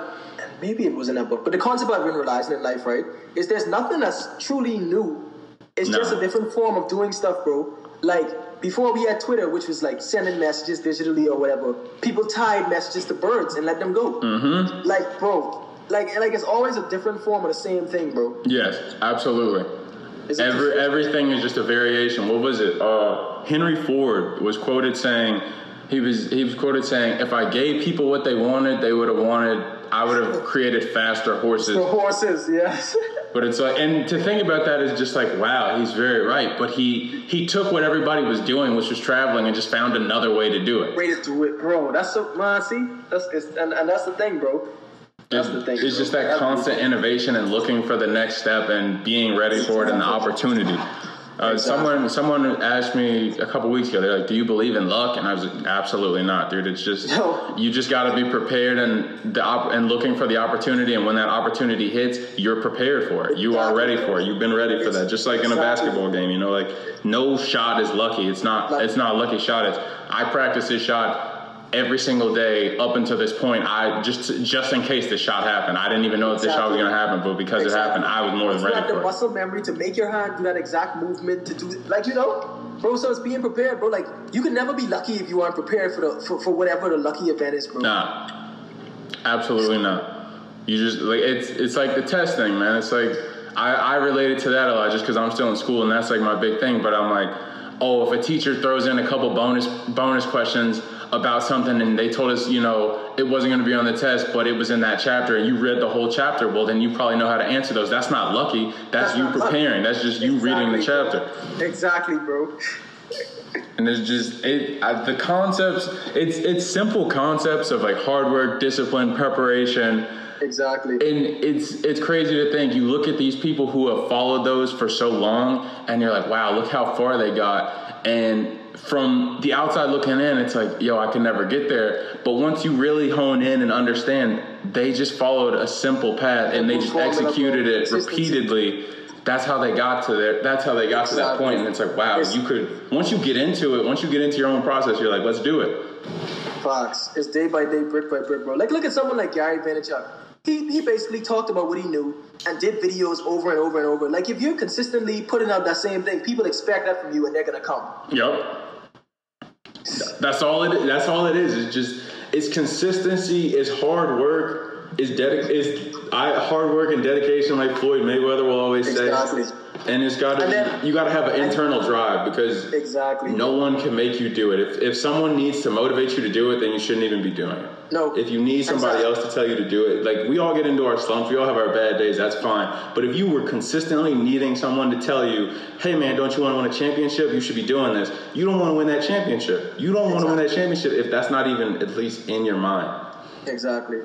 maybe it was in that book, but the concept I've been realizing in life, right, is there's nothing that's truly new. It's No. just a different form of doing stuff, bro. Like before we had Twitter, which was like sending messages digitally or whatever, people tied messages to birds and let them go. Mm-hmm. Like, bro, like, like it's always a different form of the same thing, bro. Yes, absolutely. Every just- everything is just a variation. What was it? Uh, Henry Ford was quoted saying he was he was quoted saying if I gave people what they wanted, they would have wanted. I would have created faster horses. the horses, yes. But it's like, and to think about that is just like, wow, he's very right. But he he took what everybody was doing, which was traveling, and just found another way to do it. Rated through it, bro. That's so man. See, that's it's, and, and that's the thing, bro. That's the thing. It's bro. just that That's- constant innovation and looking for the next step and being ready for it and the opportunity. Uh, someone someone asked me a couple weeks ago. They're like, "Do you believe in luck?" And I was like, "Absolutely not, dude. It's just No. you just got to be prepared and the op- and looking for the opportunity. And when that opportunity hits, you're prepared for it. You are ready for it. You've been ready for that. Just like in a basketball game, you know, like no shot is lucky. It's not. It's not a lucky shot. It's I practice this shot every single day up until this point. I just just in case this shot happened. I didn't even know if this shot was going to happen, but because it happened, I was more than You ready have the muscle memory to make your hand do that exact movement to do like you know, bro. So it's being prepared, bro. Like you can never be lucky if you aren't prepared for the for, for whatever the lucky event is, bro. Nah, absolutely not. You just like it's it's like the test thing, man. It's like I I related to that a lot just because I'm still in school and that's like my big thing. But I'm like, oh, if a teacher throws in a couple bonus bonus questions about something and they told us, you know, it wasn't going to be on the test, but it was in that chapter and you read the whole chapter, well, then you probably know how to answer those. That's not lucky. That's, That's you not lucky. preparing. That's just you reading the chapter. bro. Exactly, bro. And it's just it I, the concepts. It's it's simple concepts of like hard work, discipline, preparation, Exactly. and it's it's crazy to think. You look at these people who have followed those for so long, and you're like, wow, look how far they got. And from the outside looking in, it's like, yo, I can never get there. But once you really hone in and understand, they just followed a simple path and they just executed it repeatedly. That's how they got to there. That's how they got to that point. And it's like, wow, you could once you get into it, once you get into your own process, you're like, let's do it. Fox, It's day by day, brick by brick, bro. Like, look at someone like Gary Vaynerchuk. He, he basically talked about what he knew and did videos over and over and over. Like, if you're consistently putting out that same thing, people expect that from you and they're going to come. Yep. That's all it. That's all it is. It's just it's consistency. It's hard work. It's dedic. It's I hard work and dedication, like Floyd Mayweather will always say. Exactly. And it's got to then- you got to have an internal drive because Exactly. no one can make you do it. If if someone needs to motivate you to do it, then you shouldn't even be doing it. No. If you need somebody Exactly. else to tell you to do it, like we all get into our slumps, we all have our bad days. That's fine. But if you were consistently needing someone to tell you, "Hey, man, don't you want to win a championship? You should be doing this." You don't want to win that championship. You don't want to win that championship if that's not even at least in your mind. Exactly.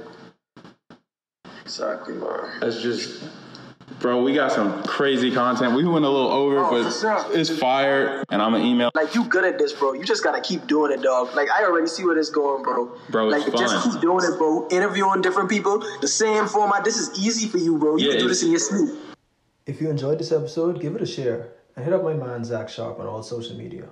Exactly, man. That's just, bro. We got some crazy content. We went a little over, Oh, but sure. it's fire. And I'm gonna email. Like, you good at this, bro. You just got to keep doing it, dog. Like, I already see where this going, bro. Bro, it's like, just keep doing it, bro. Interviewing different people, the same format. This is easy for you, bro. You Yeah, can do this in your sleep. If you enjoyed this episode, give it a share and hit up my man Zach Sharp on all social media.